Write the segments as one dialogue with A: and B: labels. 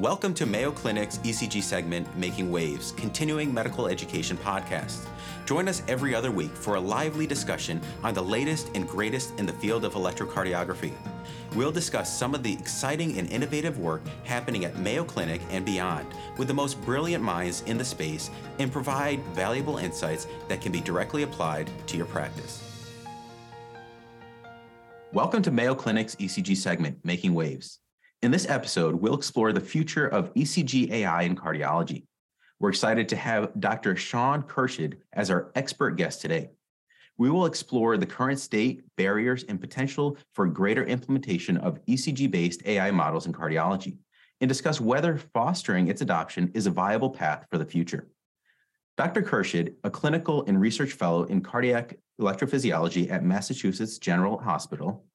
A: Welcome to Mayo Clinic's ECG segment, Making Waves, continuing medical education podcast. Join us every other week for a lively discussion on the latest and greatest in the field of electrocardiography. We'll discuss some of the exciting and innovative work happening at Mayo Clinic and beyond with the most brilliant minds in the space and provide valuable insights that can be directly applied to your practice. Welcome to Mayo Clinic's ECG segment, Making Waves. In this episode, we'll explore the future of ECG AI in cardiology. We're excited to have Dr. Shaan Khurshid as our expert guest today. We will explore the current state, barriers, and potential for greater implementation of ECG based AI models in cardiology and discuss whether fostering its adoption is a viable path for the future. Dr. Khurshid, a clinical and research fellow in cardiac electrophysiology at Massachusetts General Hospital,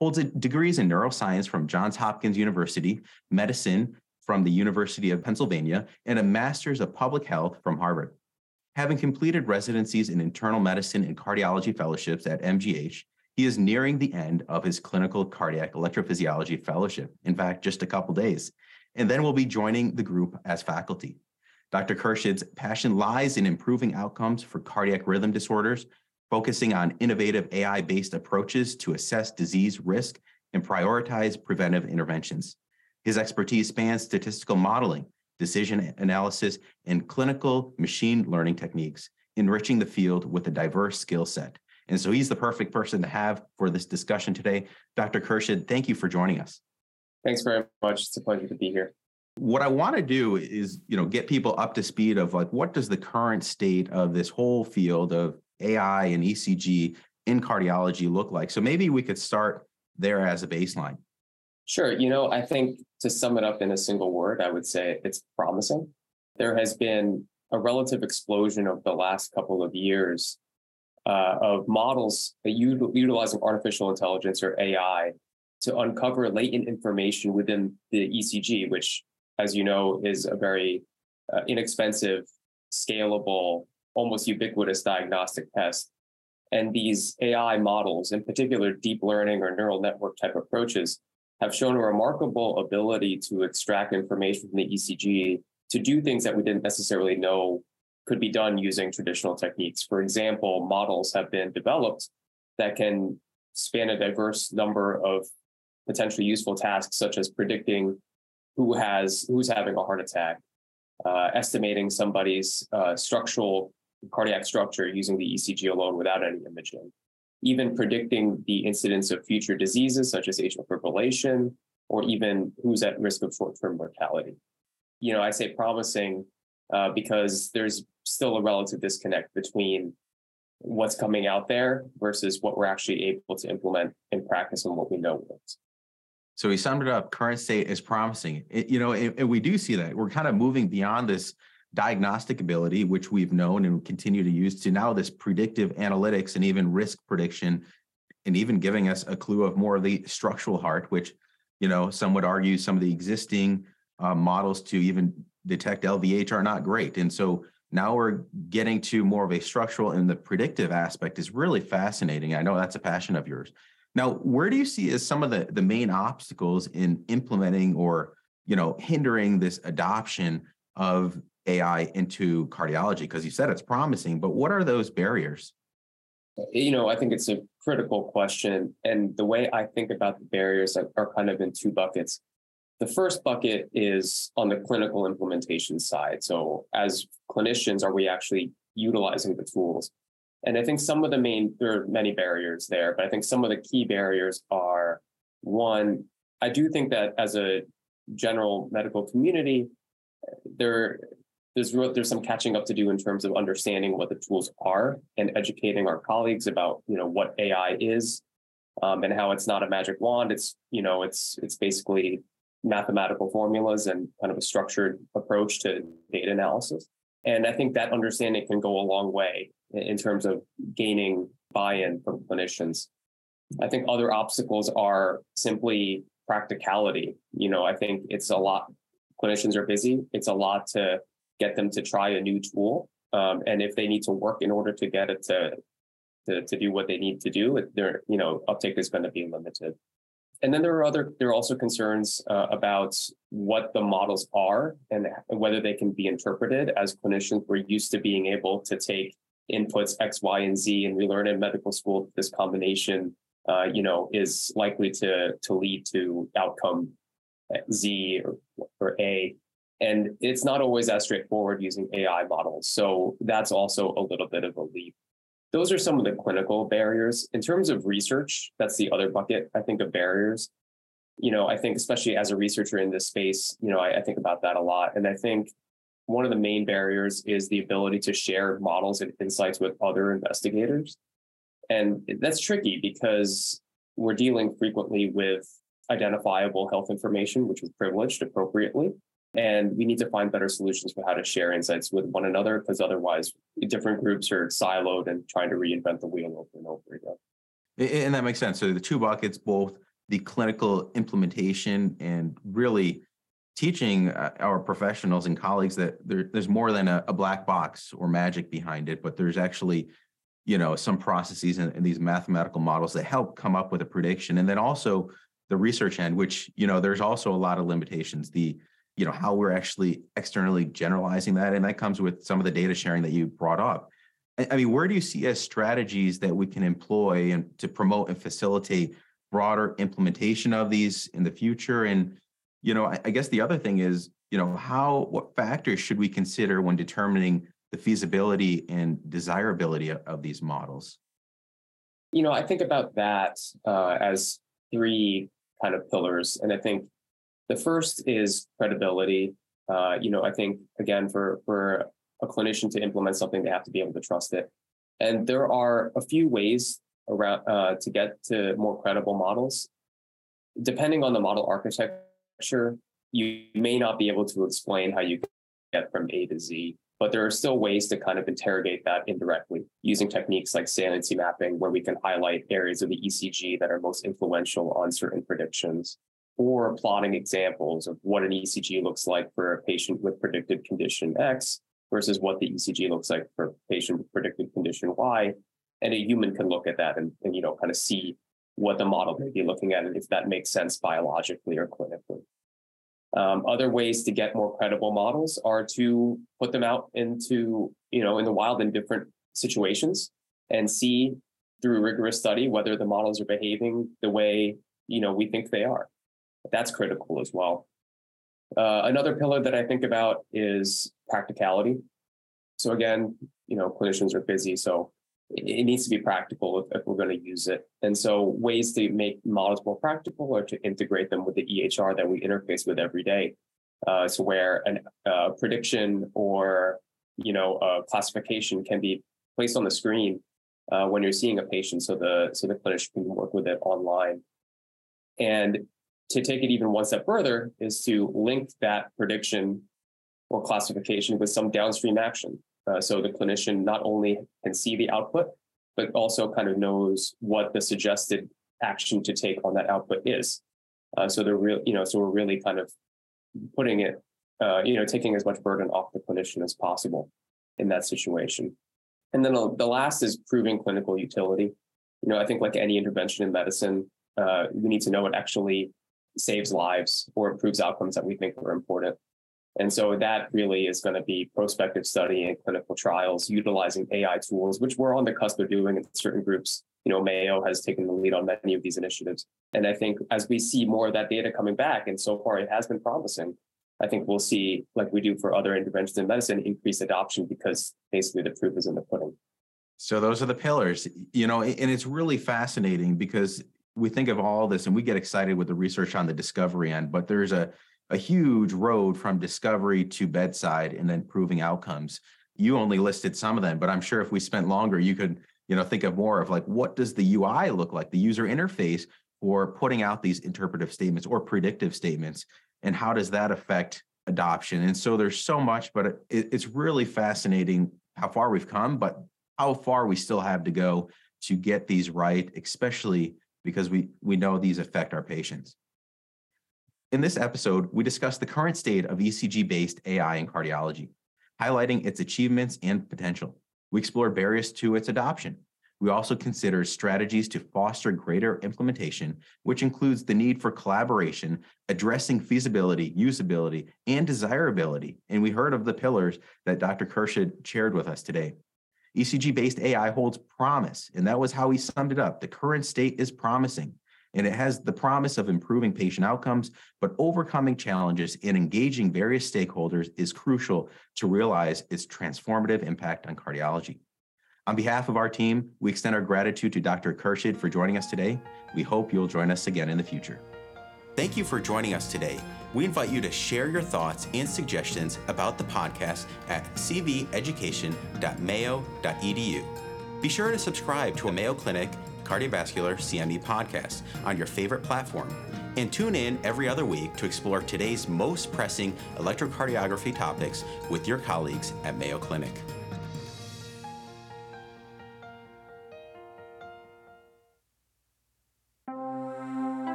A: holds a degrees in neuroscience from Johns Hopkins University, medicine from the University of Pennsylvania, and a master's of public health from Harvard. Having completed residencies in internal medicine and cardiology fellowships at MGH, he is nearing the end of his clinical cardiac electrophysiology fellowship, in fact, just a couple days, and then will be joining the group as faculty. Dr. Khurshid's passion lies in improving outcomes for cardiac rhythm disorders focusing on innovative AI based approaches to assess disease risk and prioritize preventive interventions. His expertise spans statistical modeling, decision analysis, and clinical machine learning techniques, enriching the field with a diverse skill set. And so he's the perfect person to have for this discussion today. Dr. Khurshid, thank you for joining us.
B: Thanks very much. It's a pleasure to be here.
A: What I want to do is, you know, get people up to speed of like what does the current state of this whole field of AI and ECG in cardiology look like? So maybe we could start there as a baseline.
B: Sure. You know, I think to sum it up in a single word, I would say it's promising. There has been a relative explosion of the last couple of years uh, of models utilizing artificial intelligence or AI to uncover latent information within the ECG, which, as you know, is a very uh, inexpensive, scalable, almost ubiquitous diagnostic test. And these AI models, in particular deep learning or neural network type approaches, have shown a remarkable ability to extract information from the ECG to do things that we didn't necessarily know could be done using traditional techniques. For example, models have been developed that can span a diverse number of potentially useful tasks, such as predicting who has who's having a heart attack, uh, estimating somebody's uh, structural cardiac structure using the ECG alone without any imaging, even predicting the incidence of future diseases such as atrial fibrillation, or even who's at risk of short-term mortality. You know, I say promising uh, because there's still a relative disconnect between what's coming out there versus what we're actually able to implement in practice and what we know works.
A: So we summed it up. Current state is promising. It, you know, and, and we do see that we're kind of moving beyond this diagnostic ability, which we've known and continue to use, to now this predictive analytics and even risk prediction, and even giving us a clue of more of the structural heart, which, you know, some would argue some of the existing uh, models to even detect LVH are not great. And so now we're getting to more of a structural and the predictive aspect is really fascinating. I know that's a passion of yours. Now, where do you see as some of the, the main obstacles in implementing or, you know, hindering this adoption of AI into cardiology? Because you said it's promising, but what are those barriers?
B: Uh, you know, I think it's a critical question. And the way I think about the barriers are kind of in two buckets. The first bucket is on the clinical implementation side. So, as clinicians, are we actually utilizing the tools? And I think some of the main, there are many barriers there, but I think some of the key barriers are one, I do think that as a general medical community, there there's real, there's some catching up to do in terms of understanding what the tools are and educating our colleagues about you know what AI is um, and how it's not a magic wand. It's you know it's it's basically mathematical formulas and kind of a structured approach to data analysis. And I think that understanding can go a long way in terms of gaining buy-in from clinicians. I think other obstacles are simply practicality. You know, I think it's a lot. Clinicians are busy. It's a lot to get them to try a new tool. Um, and if they need to work in order to get it to, to, to do what they need to do, their you know uptake is going to be limited. and then there are other there are also concerns uh, about what the models are and whether they can be interpreted as clinicians we're used to being able to take inputs x y and z and we learn in medical school this combination uh, you know is likely to to lead to outcome z or, or a and it's not always as straightforward using ai models so that's also a little bit of a leap those are some of the clinical barriers. In terms of research, that's the other bucket, I think, of barriers. You know, I think, especially as a researcher in this space, you know, I, I think about that a lot. And I think one of the main barriers is the ability to share models and insights with other investigators. And that's tricky because we're dealing frequently with identifiable health information, which is privileged appropriately. And we need to find better solutions for how to share insights with one another, because otherwise, different groups are siloed and trying to reinvent the wheel over and over again.
A: And that makes sense. So the two buckets, both the clinical implementation and really teaching uh, our professionals and colleagues that there, there's more than a, a, black box or magic behind it, but there's actually, you know, some processes and these mathematical models that help come up with a prediction. And then also the research end, which, you know, there's also a lot of limitations. The you know how we're actually externally generalizing that and that comes with some of the data sharing that you brought up i mean where do you see as strategies that we can employ and to promote and facilitate broader implementation of these in the future and you know I, guess the other thing is you know how what factors should we consider when determining the feasibility and desirability of, of these models
B: you know i think about that uh, as three kind of pillars and i think the first is credibility. Uh, you know, I think again for for a clinician to implement something, they have to be able to trust it. And there are a few ways around uh, to get to more credible models. Depending on the model architecture, you may not be able to explain how you get from A to Z, but there are still ways to kind of interrogate that indirectly using techniques like saliency mapping, where we can highlight areas of the ECG that are most influential on certain predictions or plotting examples of what an ECG looks like for a patient with predicted condition X versus what the ECG looks like for a patient with predicted condition Y. And a human can look at that and, and you know kind of see what the model may be looking at and if that makes sense biologically or clinically. Um, other ways to get more credible models are to put them out into you know in the wild in different situations and see through rigorous study whether the models are behaving the way you know we think they are that's critical as well. Uh, another pillar that I think about is practicality. So again, you know, clinicians are busy, so it, needs to be practical if, if we're going to use it. And so ways to make models more practical are to integrate them with the EHR that we interface with every day. Uh, so where a uh, prediction or you know a classification can be placed on the screen uh, when you're seeing a patient, so the so the clinician can work with it online. And to take it even one step further is to link that prediction or classification with some downstream action. Uh, so the clinician not only can see the output, but also kind of knows what the suggested action to take on that output is. Uh, so they're real, you know, so we're really kind of putting it, uh, you know, taking as much burden off the clinician as possible in that situation. And then the last is proving clinical utility. You know, I think like any intervention in medicine, uh, we need to know it actually saves lives or improves outcomes that we think are important. And so that really is going to be prospective study and clinical trials utilizing AI tools, which we're on the cusp of doing in certain groups. You know, Mayo has taken the lead on many of these initiatives. And I think as we see more of that data coming back, and so far it has been promising, I think we'll see, like we do for other interventions in medicine, increased adoption because basically the proof is in the pudding.
A: So those are the pillars, you know, and it's really fascinating because we think of all this and we get excited with the research on the discovery end, but there's a, a huge road from discovery to bedside and then proving outcomes. You only listed some of them, but I'm sure if we spent longer, you could, you know, think of more of like what does the UI look like, the user interface for putting out these interpretive statements or predictive statements, and how does that affect adoption? And so there's so much, but it, it's really fascinating how far we've come, but how far we still have to go to get these right, especially because we, we know these affect our patients. In this episode, we discuss the current state of ECG based AI in cardiology, highlighting its achievements and potential. We explore barriers to its adoption, We also consider strategies to foster greater implementation, which includes the need for collaboration, addressing feasibility, usability, and desirability. And we heard of the pillars that Dr. Khurshid shared with us today. ECG based AI holds promise, and that was how he summed it up. The current state is promising, and it has the promise of improving patient outcomes, but overcoming challenges and engaging various stakeholders is crucial to realize its transformative impact on cardiology. On behalf of our team, we extend our gratitude to Dr. Khurshid for joining us today. We hope you'll join us again in the future. Thank you for joining us today. We invite you to share your thoughts and suggestions about the podcast at cveducation.mayo.edu. Be sure to subscribe to a Mayo Clinic Cardiovascular CME podcast on your favorite platform and tune in every other week to explore today's most pressing electrocardiography topics with your colleagues at Mayo Clinic.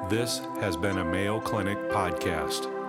C: This has been a Mayo Clinic podcast.